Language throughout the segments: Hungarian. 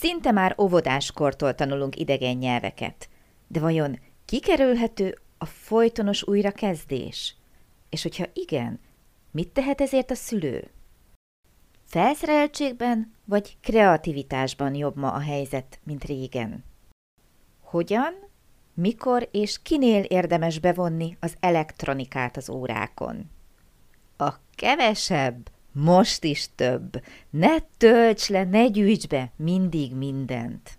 Szinte már óvodáskortól tanulunk idegen nyelveket. De vajon kikerülhető a folytonos újrakezdés? És hogyha igen, mit tehet ezért a szülő? Felszereltségben vagy kreativitásban jobb ma a helyzet, mint régen? Hogyan, mikor és kinél érdemes bevonni az elektronikát az órákon? A kevesebb, most is több. Ne tölts le, ne gyűjts be mindig mindent.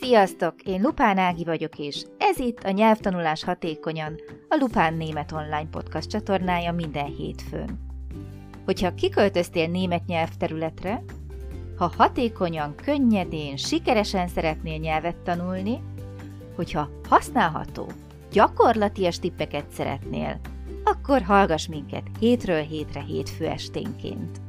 Sziasztok! Én Lupán Ági vagyok, és ez itt a Nyelvtanulás Hatékonyan, a Lupán Német Online Podcast csatornája minden hétfőn. Hogyha kiköltöztél német nyelvterületre, ha hatékonyan, könnyedén, sikeresen szeretnél nyelvet tanulni, hogyha használható, gyakorlatias tippeket szeretnél, akkor hallgass minket hétről hétre hétfő esténként.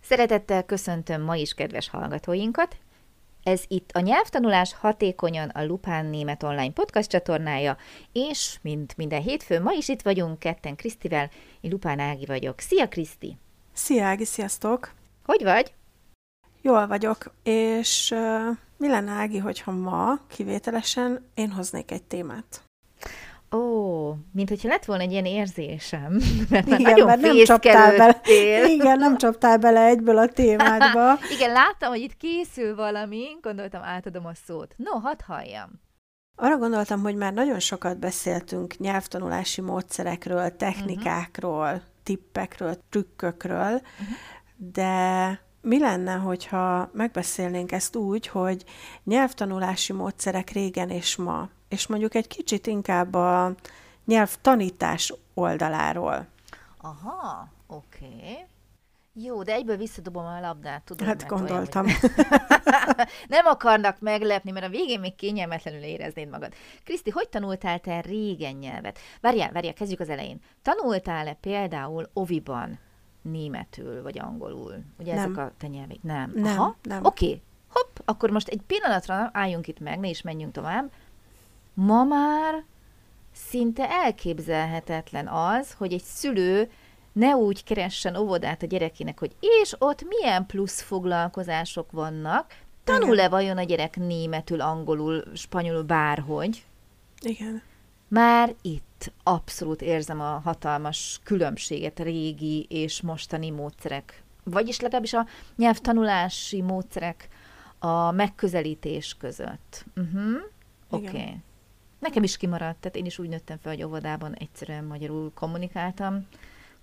Szeretettel köszöntöm ma is kedves hallgatóinkat. Ez itt a Nyelvtanulás hatékonyan a Lupán Német Online podcast csatornája, és mint minden hétfő, ma is itt vagyunk ketten Krisztivel, én Lupán Ági vagyok. Szia Kriszti! Szia Ági, sziasztok! Hogy vagy? Jól vagyok, és uh, mi lenne Ági, hogyha ma kivételesen én hoznék egy témát? Ó, mint hogyha lett volna egy ilyen érzésem, mert már Igen, nagyon mert nem csaptál bele, Igen, nem csaptál bele egyből a témádba. Igen, láttam, hogy itt készül valami, gondoltam, átadom a szót. No, hadd halljam. Arra gondoltam, hogy már nagyon sokat beszéltünk nyelvtanulási módszerekről, technikákról, uh-huh. tippekről, trükkökről, uh-huh. de mi lenne, hogyha megbeszélnénk ezt úgy, hogy nyelvtanulási módszerek régen és ma, és mondjuk egy kicsit inkább a nyelvtanítás oldaláról. Aha, oké. Okay. Jó, de egyből visszadobom a labdát, tudom. Hát gondoltam. Olyan, Nem akarnak meglepni, mert a végén még kényelmetlenül éreznéd magad. Kriszti, hogy tanultál te régen nyelvet? Várjál, várjál, kezdjük az elején. Tanultál-e például oviban németül vagy angolul? Ugye nem. ezek a te nyelvek? Nem. Nem, Aha. nem. Oké, okay. hopp, akkor most egy pillanatra álljunk itt meg, ne is menjünk tovább. Ma már szinte elképzelhetetlen az, hogy egy szülő ne úgy keressen óvodát a gyerekének, hogy és ott milyen plusz foglalkozások vannak, tanul-e vajon a gyerek németül, angolul, spanyolul, bárhogy? Igen. Már itt abszolút érzem a hatalmas különbséget a régi és mostani módszerek, vagyis legalábbis a nyelvtanulási módszerek a megközelítés között. Uh-huh. Oké. Okay. Nekem is kimaradt, tehát én is úgy nőttem fel, hogy óvodában egyszerűen magyarul kommunikáltam.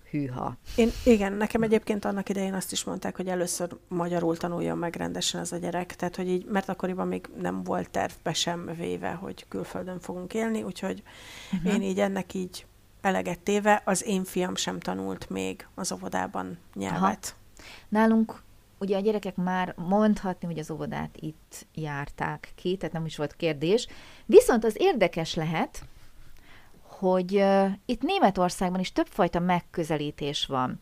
Hűha. Én, igen, nekem egyébként annak idején azt is mondták, hogy először magyarul tanuljon meg rendesen ez a gyerek, tehát hogy így, mert akkoriban még nem volt tervbe sem véve, hogy külföldön fogunk élni, úgyhogy uh-huh. én így ennek így eleget téve, az én fiam sem tanult még az óvodában nyelvet. Aha. Nálunk ugye a gyerekek már mondhatni, hogy az óvodát itt járták ki, tehát nem is volt kérdés. Viszont az érdekes lehet, hogy itt Németországban is többfajta megközelítés van.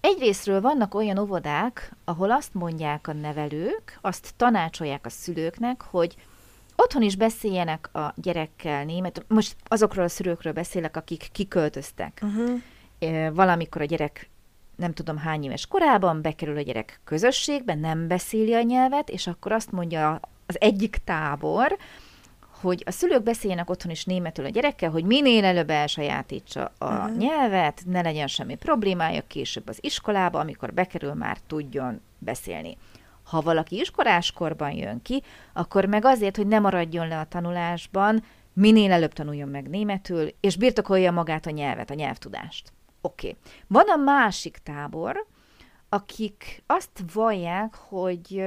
Egyrésztről vannak olyan óvodák, ahol azt mondják a nevelők, azt tanácsolják a szülőknek, hogy otthon is beszéljenek a gyerekkel német, most azokról a szülőkről beszélek, akik kiköltöztek. Uh-huh. Valamikor a gyerek nem tudom hány éves korában bekerül a gyerek közösségbe, nem beszéli a nyelvet, és akkor azt mondja az egyik tábor, hogy a szülők beszéljenek otthon is németül a gyerekkel, hogy minél előbb elsajátítsa a uh-huh. nyelvet, ne legyen semmi problémája később az iskolába, amikor bekerül, már tudjon beszélni. Ha valaki iskoláskorban jön ki, akkor meg azért, hogy ne maradjon le a tanulásban, minél előbb tanuljon meg németül, és birtokolja magát a nyelvet, a nyelvtudást. Oké. Okay. Van a másik tábor, akik azt vallják, hogy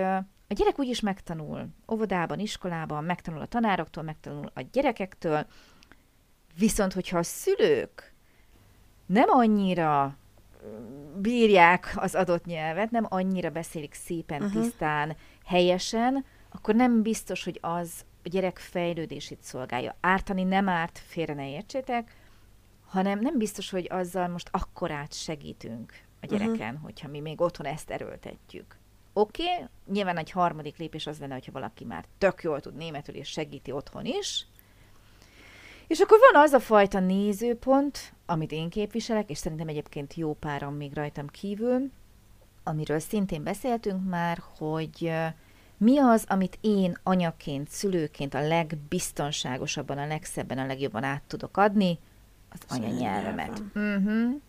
a gyerek úgyis megtanul. Óvodában, iskolában, megtanul a tanároktól, megtanul a gyerekektől. Viszont, hogyha a szülők nem annyira bírják az adott nyelvet, nem annyira beszélik szépen, uh-huh. tisztán, helyesen, akkor nem biztos, hogy az a gyerek fejlődését szolgálja. Ártani nem árt, félre ne értsétek, hanem nem biztos, hogy azzal most akkorát segítünk a gyereken, uh-huh. hogyha mi még otthon ezt erőltetjük. Oké, okay, nyilván egy harmadik lépés az lenne, hogyha valaki már tök jól tud németül és segíti otthon is, És akkor van az a fajta nézőpont, amit én képviselek, és szerintem egyébként jó páran még rajtam kívül, amiről szintén beszéltünk már, hogy mi az, amit én anyaként, szülőként a legbiztonságosabban, a legszebben, a legjobban át tudok adni? Az anyanyelvemet. Uh-huh.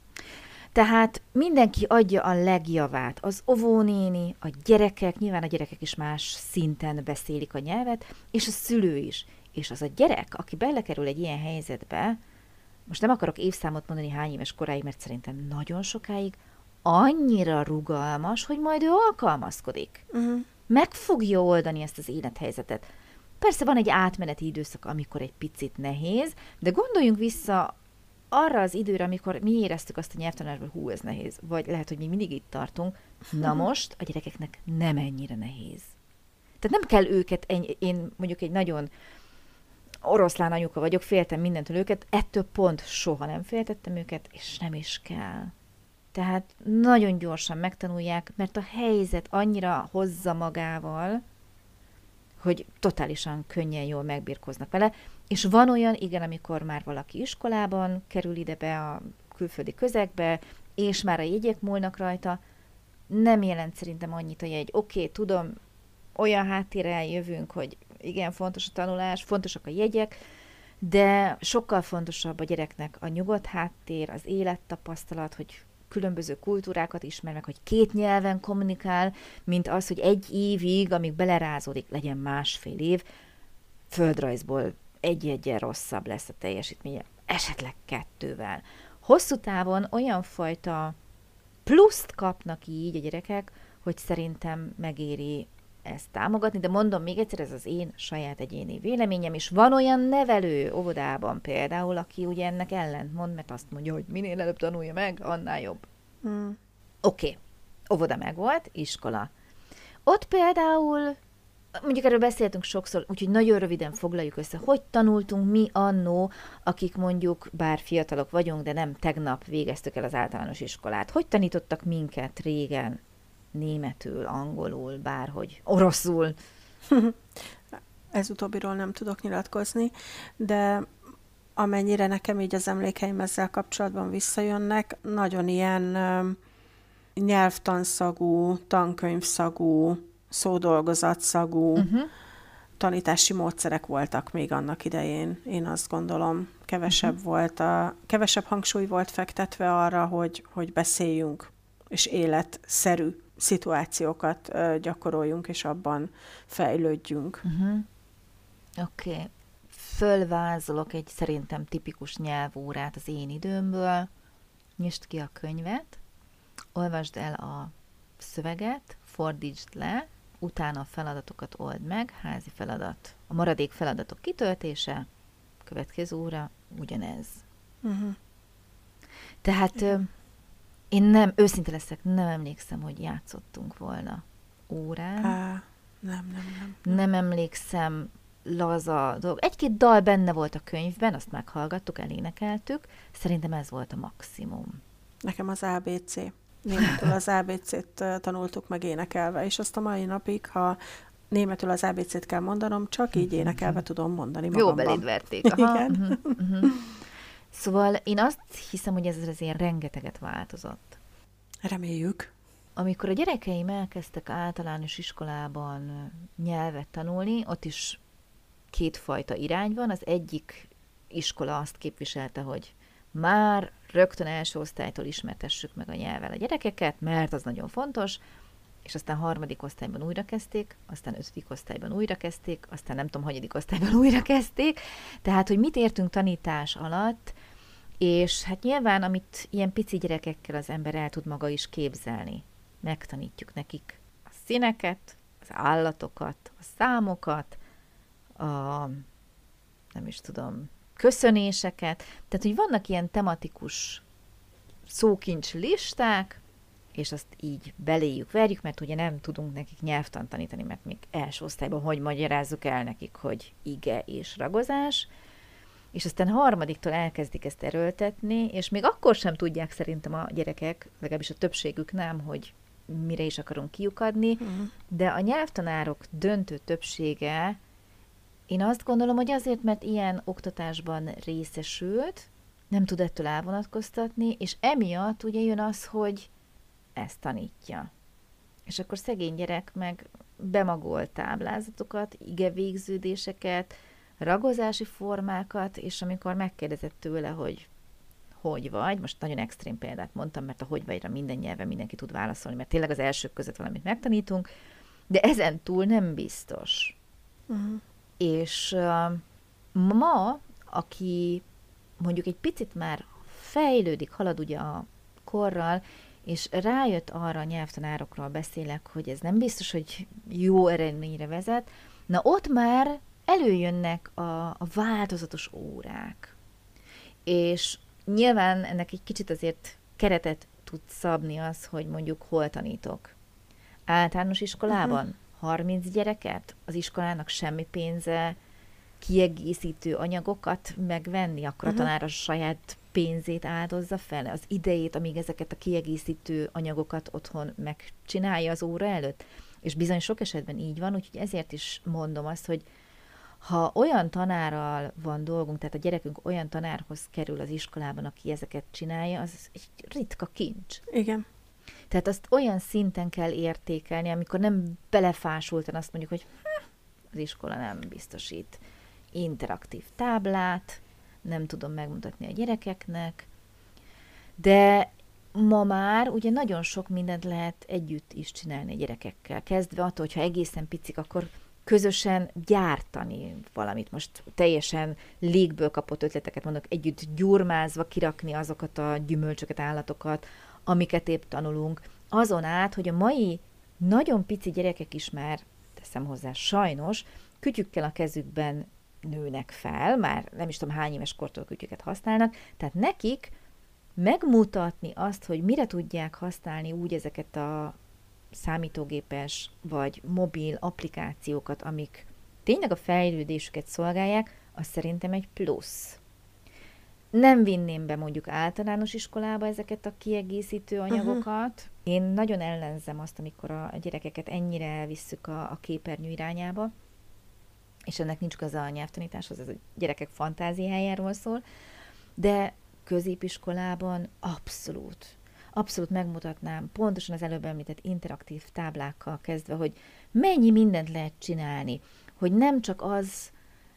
Tehát mindenki adja a legjavát. Az ovónéni, a gyerekek, nyilván a gyerekek is más szinten beszélik a nyelvet, és a szülő is. És az a gyerek, aki belekerül egy ilyen helyzetbe, most nem akarok évszámot mondani hány éves koráig, mert szerintem nagyon sokáig, annyira rugalmas, hogy majd ő alkalmazkodik. Uh-huh. Meg fogja oldani ezt az élethelyzetet. Persze van egy átmeneti időszak, amikor egy picit nehéz, de gondoljunk vissza arra az időre, amikor mi éreztük azt a nyelvtanárban, hú, ez nehéz, vagy lehet, hogy mi mindig itt tartunk, na most a gyerekeknek nem ennyire nehéz. Tehát nem kell őket, ennyi, én mondjuk egy nagyon oroszlán anyuka vagyok, féltem mindentől őket, ettől pont soha nem féltettem őket, és nem is kell. Tehát nagyon gyorsan megtanulják, mert a helyzet annyira hozza magával, hogy totálisan könnyen jól megbírkoznak vele, és van olyan, igen, amikor már valaki iskolában kerül ide be a külföldi közegbe, és már a jegyek múlnak rajta, nem jelent szerintem annyit a jegy. Oké, okay, tudom, olyan háttérrel jövünk, hogy igen, fontos a tanulás, fontosak a jegyek, de sokkal fontosabb a gyereknek a nyugodt háttér, az élettapasztalat, hogy különböző kultúrákat ismer meg, hogy két nyelven kommunikál, mint az, hogy egy évig, amíg belerázódik, legyen másfél év, földrajzból egy-egyen rosszabb lesz a teljesítménye, esetleg kettővel. Hosszú távon olyan fajta pluszt kapnak így a gyerekek, hogy szerintem megéri ezt támogatni, de mondom még egyszer, ez az én saját egyéni véleményem, és van olyan nevelő óvodában például, aki ugye ennek ellent mond, mert azt mondja, hogy minél előbb tanulja meg, annál jobb. Mm. Oké, okay. óvoda meg volt, iskola. Ott például mondjuk erről beszéltünk sokszor, úgyhogy nagyon röviden foglaljuk össze, hogy tanultunk mi annó, akik mondjuk, bár fiatalok vagyunk, de nem tegnap végeztük el az általános iskolát. Hogy tanítottak minket régen? Németül, angolul, bárhogy, oroszul. Ez utóbbiról nem tudok nyilatkozni, de amennyire nekem így az emlékeim ezzel kapcsolatban visszajönnek, nagyon ilyen nyelvtanszagú, tankönyvszagú, szódolgozatszagú uh-huh. tanítási módszerek voltak még annak idején, én azt gondolom. Kevesebb uh-huh. volt a, kevesebb hangsúly volt fektetve arra, hogy, hogy beszéljünk, és életszerű szituációkat uh, gyakoroljunk, és abban fejlődjünk. Uh-huh. Oké. Okay. Fölvázolok egy szerintem tipikus nyelvórát az én időmből. Nyisd ki a könyvet, olvasd el a szöveget, fordítsd le, utána a feladatokat old meg, házi feladat. A maradék feladatok kitöltése, következő óra ugyanez. Uh-huh. Tehát uh-huh. én nem, őszinte leszek, nem emlékszem, hogy játszottunk volna órán. Á, nem, nem, nem. Nem emlékszem laza dolog. Egy-két dal benne volt a könyvben, azt meghallgattuk, elénekeltük. Szerintem ez volt a maximum. Nekem az ABC. Németül az ABC-t tanultuk meg énekelve, és azt a mai napig, ha németül az ABC-t kell mondanom, csak így énekelve tudom mondani magamban. Jó beléd verték. Aha. Igen. Uh-huh, uh-huh. Szóval én azt hiszem, hogy ez azért rengeteget változott. Reméljük. Amikor a gyerekeim elkezdtek általános iskolában nyelvet tanulni, ott is kétfajta irány van. Az egyik iskola azt képviselte, hogy már rögtön első osztálytól ismertessük meg a nyelvvel a gyerekeket, mert az nagyon fontos, és aztán harmadik osztályban újra kezdték, aztán ötödik osztályban újra kezdték, aztán nem tudom, hanyadik osztályban újra kezdték. Tehát, hogy mit értünk tanítás alatt, és hát nyilván, amit ilyen pici gyerekekkel az ember el tud maga is képzelni, megtanítjuk nekik a színeket, az állatokat, a számokat, a nem is tudom, köszönéseket. Tehát, hogy vannak ilyen tematikus szókincs listák, és azt így beléjük verjük, mert ugye nem tudunk nekik nyelvtan tanítani, mert még első osztályban hogy magyarázzuk el nekik, hogy ige és ragozás, és aztán harmadiktól elkezdik ezt erőltetni, és még akkor sem tudják szerintem a gyerekek, legalábbis a többségük nem, hogy mire is akarunk kiukadni, uh-huh. de a nyelvtanárok döntő többsége Én azt gondolom, hogy azért, mert ilyen oktatásban részesült, nem tud ettől elvonatkoztatni, és emiatt ugye jön az, hogy ezt tanítja. És akkor szegény gyerek meg bemagol táblázatokat, igevégződéseket, ragozási formákat, és amikor megkérdezett tőle, hogy hogy vagy, most nagyon extrém példát mondtam, mert a hogy vagyra minden nyelven mindenki tud válaszolni, mert tényleg az elsők között valamit megtanítunk, de ezen túl nem biztos. Uh-huh. És ma, aki mondjuk egy picit már fejlődik, halad ugye a korral, és rájött arra a nyelvtanárokról beszélek, hogy ez nem biztos, hogy jó eredményre vezet, na ott már előjönnek a, a változatos órák. És nyilván ennek egy kicsit azért keretet tud szabni az, hogy mondjuk hol tanítok. Általános iskolában uh-huh. 30 gyereket, az iskolának semmi pénze, kiegészítő anyagokat megvenni, akkor uh-huh. a tanár a saját pénzét áldozza fel, az idejét, amíg ezeket a kiegészítő anyagokat otthon megcsinálja az óra előtt. És bizony sok esetben így van, úgyhogy ezért is mondom azt, hogy ha olyan tanárral van dolgunk, tehát a gyerekünk olyan tanárhoz kerül az iskolában, aki ezeket csinálja, az egy ritka kincs. Igen. Tehát azt olyan szinten kell értékelni, amikor nem belefásultan azt mondjuk, hogy az iskola nem biztosít interaktív táblát, nem tudom megmutatni a gyerekeknek, de ma már ugye nagyon sok mindent lehet együtt is csinálni a gyerekekkel. Kezdve attól, hogyha egészen picik, akkor közösen gyártani valamit. Most teljesen légből kapott ötleteket mondok, együtt gyurmázva kirakni azokat a gyümölcsöket, állatokat, amiket épp tanulunk. Azon át, hogy a mai nagyon pici gyerekek is már, teszem hozzá, sajnos, kütyükkel a kezükben nőnek fel, már nem is tudom hány éves kortól kütyüket használnak, tehát nekik megmutatni azt, hogy mire tudják használni úgy ezeket a számítógépes vagy mobil applikációkat, amik tényleg a fejlődésüket szolgálják, az szerintem egy plusz. Nem vinném be mondjuk általános iskolába ezeket a kiegészítő mhm. anyagokat. Uh-huh. Én nagyon ellenzem azt, amikor a gyerekeket ennyire elvisszük a, a képernyő irányába, és ennek nincs köze a nyelvtanításhoz, ez a gyerekek fantáziájáról szól, de középiskolában abszolút abszolút megmutatnám, pontosan az előbb említett interaktív táblákkal kezdve, hogy mennyi mindent lehet csinálni, hogy nem csak az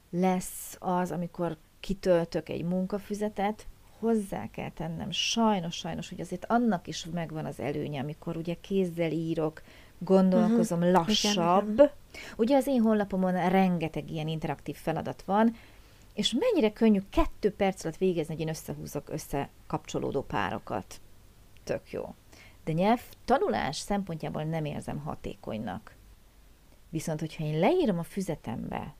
lesz az, amikor kitöltök egy munkafüzetet, hozzá kell tennem, sajnos, sajnos, hogy azért annak is megvan az előnye, amikor ugye kézzel írok, gondolkozom uh-huh. lassabb. Igen, igen. Ugye az én honlapomon rengeteg ilyen interaktív feladat van, és mennyire könnyű kettő perc alatt végezni, hogy én összehúzok összekapcsolódó párokat tök jó. De nyelv tanulás szempontjából nem érzem hatékonynak. Viszont, hogyha én leírom a füzetembe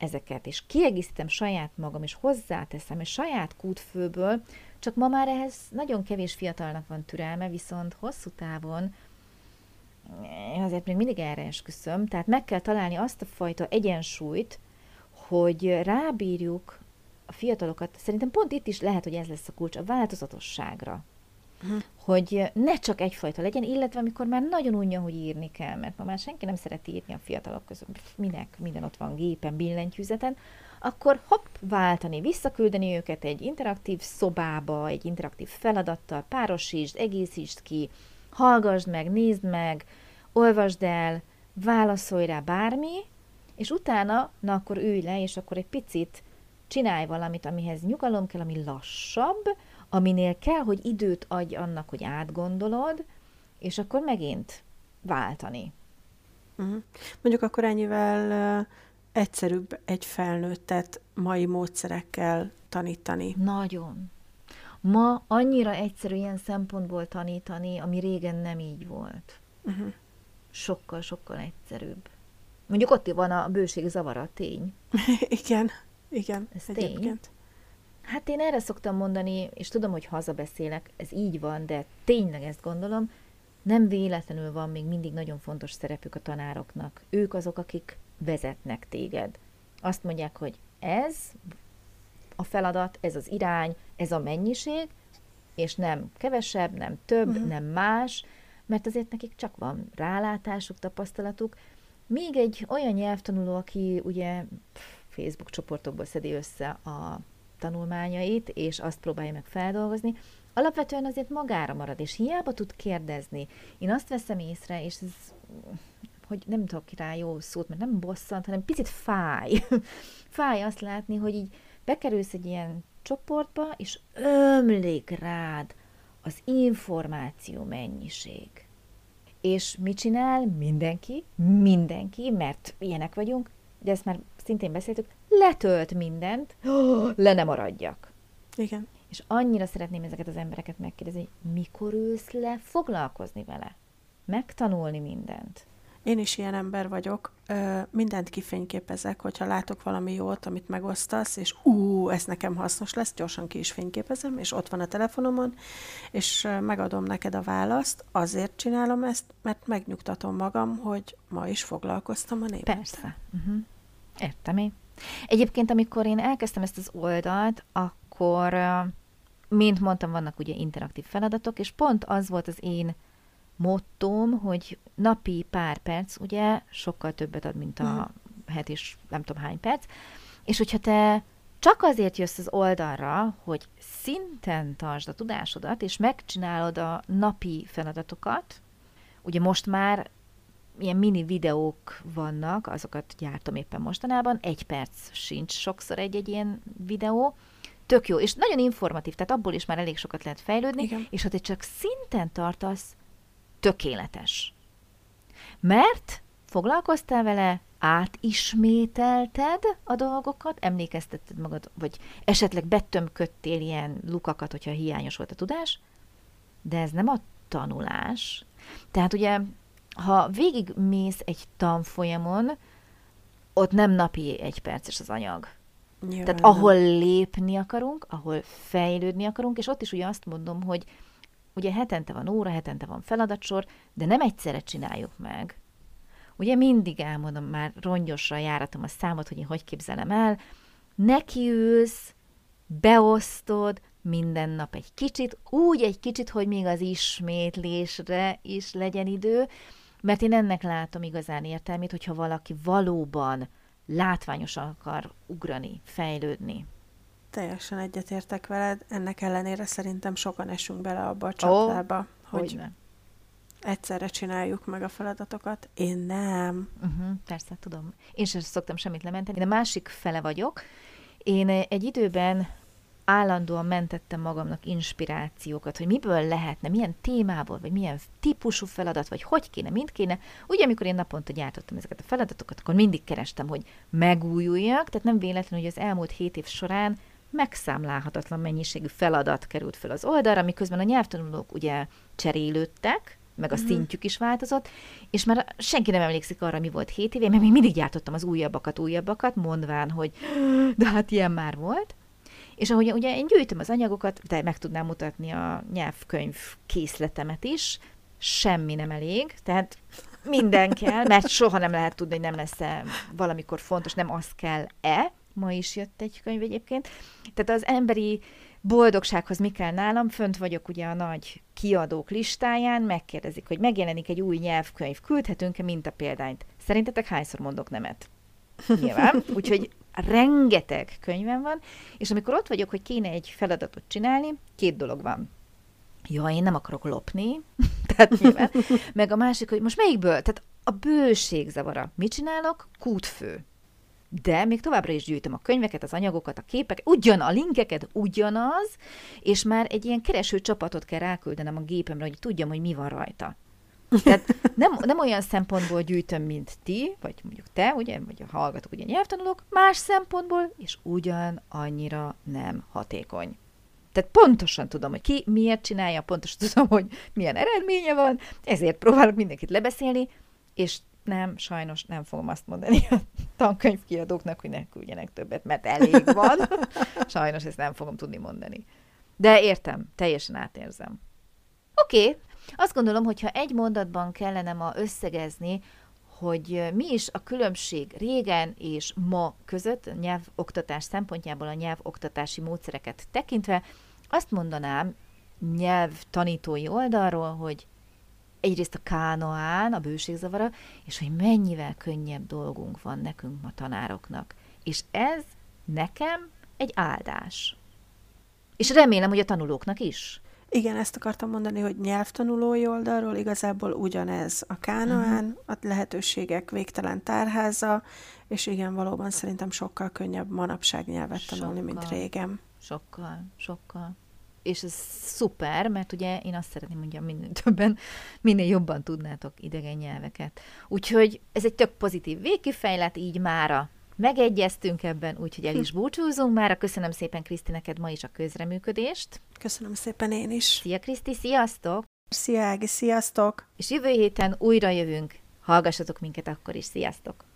ezeket, és kiegészítem saját magam, és hozzáteszem, és saját kútfőből, csak ma már ehhez nagyon kevés fiatalnak van türelme, viszont hosszú távon azért még mindig erre esküszöm, tehát meg kell találni azt a fajta egyensúlyt, hogy rábírjuk a fiatalokat, szerintem pont itt is lehet, hogy ez lesz a kulcs, a változatosságra uh-huh. hogy ne csak egyfajta legyen, illetve amikor már nagyon unja, hogy írni kell, mert ma már senki nem szereti írni a fiatalok között, minek, minden ott van gépen, billentyűzeten, akkor hopp, váltani, visszaküldeni őket egy interaktív szobába, egy interaktív feladattal, párosítsd, egészítsd ki, hallgassd meg, nézd meg, olvasd el, válaszolj rá bármi, és utána, na akkor ülj le, és akkor egy picit csinálj valamit, amihez nyugalom kell, ami lassabb, aminél kell, hogy időt adj annak, hogy átgondolod, és akkor megint váltani. Uh-huh. Mondjuk akkor ennyivel uh, egyszerűbb egy felnőttet mai módszerekkel tanítani. Nagyon. Ma annyira egyszerű ilyen szempontból tanítani, ami régen nem így volt. Uh-huh. Sokkal, sokkal egyszerűbb. Mondjuk ott van a bőség zavara, tény. igen, igen. Ez egyébként. tény. Hát én erre szoktam mondani, és tudom, hogy hazabeszélek, ez így van, de tényleg ezt gondolom, nem véletlenül van még mindig nagyon fontos szerepük a tanároknak. Ők azok, akik vezetnek téged. Azt mondják, hogy ez a feladat, ez az irány, ez a mennyiség, és nem kevesebb, nem több, uh-huh. nem más, mert azért nekik csak van rálátásuk, tapasztalatuk, Még egy olyan nyelvtanuló, aki ugye Facebook csoportokból szedi össze a tanulmányait, és azt próbálja meg feldolgozni, alapvetően azért magára marad, és hiába tud kérdezni. Én azt veszem észre, és ez, hogy nem tudok rá jó szót, mert nem bosszant, hanem picit fáj. fáj azt látni, hogy így bekerülsz egy ilyen csoportba, és ömlik rád az információ mennyiség. És mit csinál mindenki? Mindenki, mert ilyenek vagyunk, de ezt már szintén beszéltük, letölt mindent, le nem maradjak. Igen. És annyira szeretném ezeket az embereket megkérdezni, hogy mikor ülsz le foglalkozni vele? Megtanulni mindent. Én is ilyen ember vagyok. Ö, mindent kifényképezek, hogyha látok valami jót, amit megosztasz, és ú, ez nekem hasznos lesz, gyorsan ki is fényképezem, és ott van a telefonomon, és megadom neked a választ. Azért csinálom ezt, mert megnyugtatom magam, hogy ma is foglalkoztam a népet. Persze. Uh-huh. Értem én. Egyébként, amikor én elkezdtem ezt az oldalt, akkor, mint mondtam, vannak ugye interaktív feladatok, és pont az volt az én mottóm, hogy napi pár perc, ugye sokkal többet ad, mint a mm. het és nem tudom hány perc, és hogyha te csak azért jössz az oldalra, hogy szinten tartsd a tudásodat, és megcsinálod a napi feladatokat, ugye most már ilyen mini videók vannak, azokat gyártom éppen mostanában, egy perc sincs sokszor egy-egy ilyen videó, tök jó, és nagyon informatív, tehát abból is már elég sokat lehet fejlődni, Igen. és ha te csak szinten tartasz, tökéletes. Mert foglalkoztál vele, átismételted a dolgokat, emlékeztetted magad, vagy esetleg betömködtél ilyen lukakat, hogyha hiányos volt a tudás, de ez nem a tanulás. Tehát ugye ha végigmész egy tanfolyamon, ott nem napi egy perces az anyag. Nyilván Tehát ahol lépni akarunk, ahol fejlődni akarunk, és ott is ugye azt mondom, hogy ugye hetente van óra, hetente van feladatsor, de nem egyszerre csináljuk meg. Ugye mindig elmondom, már rongyosra járatom a számot, hogy én hogy képzelem el, nekiülsz, beosztod, minden nap egy kicsit, úgy egy kicsit, hogy még az ismétlésre is legyen idő, mert én ennek látom igazán értelmét, hogyha valaki valóban látványosan akar ugrani, fejlődni. Teljesen egyetértek veled, ennek ellenére szerintem sokan esünk bele abba a csapdába, oh, hogy, hogy nem. egyszerre csináljuk meg a feladatokat. Én nem. Uh-huh, persze, tudom. Én sem szoktam semmit lementeni, de másik fele vagyok. Én egy időben állandóan mentettem magamnak inspirációkat, hogy miből lehetne, milyen témából, vagy milyen típusú feladat, vagy hogy kéne, mind kéne. Ugye, amikor én naponta gyártottam ezeket a feladatokat, akkor mindig kerestem, hogy megújuljak, tehát nem véletlen, hogy az elmúlt hét év során megszámlálhatatlan mennyiségű feladat került fel az oldalra, miközben a nyelvtanulók ugye cserélődtek, meg a uh-huh. szintjük is változott, és már senki nem emlékszik arra, mi volt hét éve, mert még mindig gyártottam az újabbakat, újabbakat, mondván, hogy de hát ilyen már volt. És ahogy ugye én gyűjtöm az anyagokat, de meg tudnám mutatni a nyelvkönyv készletemet is, semmi nem elég, tehát minden kell, mert soha nem lehet tudni, hogy nem lesz-e valamikor fontos, nem az kell-e. Ma is jött egy könyv egyébként. Tehát az emberi boldogsághoz mi kell nálam, fönt vagyok ugye a nagy kiadók listáján, megkérdezik, hogy megjelenik egy új nyelvkönyv, küldhetünk-e mintapéldányt? Szerintetek hányszor mondok nemet? Nyilván. Úgyhogy rengeteg könyvem van, és amikor ott vagyok, hogy kéne egy feladatot csinálni, két dolog van. Ja, én nem akarok lopni, tehát nyilván. Meg a másik, hogy most melyikből? Tehát a bőség zavara. Mit csinálok? Kútfő. De még továbbra is gyűjtöm a könyveket, az anyagokat, a képeket, ugyan a linkeket, ugyanaz, és már egy ilyen kereső csapatot kell ráküldenem a gépemre, hogy tudjam, hogy mi van rajta. Tehát nem, nem olyan szempontból gyűjtöm, mint ti, vagy mondjuk te, ugye, vagy a hallgatók, ugye nyelvtanulók, más szempontból, és ugyan annyira nem hatékony. Tehát pontosan tudom, hogy ki miért csinálja, pontosan tudom, hogy milyen eredménye van, ezért próbálok mindenkit lebeszélni, és nem, sajnos nem fogom azt mondani a tankönyvkiadóknak, hogy ne küldjenek többet, mert elég van. Sajnos ezt nem fogom tudni mondani. De értem, teljesen átérzem. Oké, okay, azt gondolom, hogy ha egy mondatban kellene ma összegezni, hogy mi is a különbség régen és ma között, nyelvoktatás szempontjából a nyelvoktatási módszereket tekintve, azt mondanám nyelvtanítói oldalról, hogy egyrészt a kánoán, a bőségzavara, és hogy mennyivel könnyebb dolgunk van nekünk ma tanároknak. És ez nekem egy áldás. És remélem, hogy a tanulóknak is. Igen, ezt akartam mondani, hogy nyelvtanulói oldalról igazából ugyanez a kánoán, uh-huh. a lehetőségek végtelen tárháza, és igen, valóban szerintem sokkal könnyebb manapság nyelvet tanulni, sokkal, mint régen. Sokkal, sokkal. És ez szuper, mert ugye én azt szeretném, hogy minél többen, minél jobban tudnátok idegen nyelveket. Úgyhogy ez egy tök pozitív végkifejlet, így mára megegyeztünk ebben, úgyhogy el is búcsúzunk már. Köszönöm szépen, Kriszti, neked ma is a közreműködést. Köszönöm szépen én is. Szia, Kriszti, sziasztok! Szia, Ági, sziasztok! És jövő héten újra jövünk. Hallgassatok minket akkor is. Sziasztok!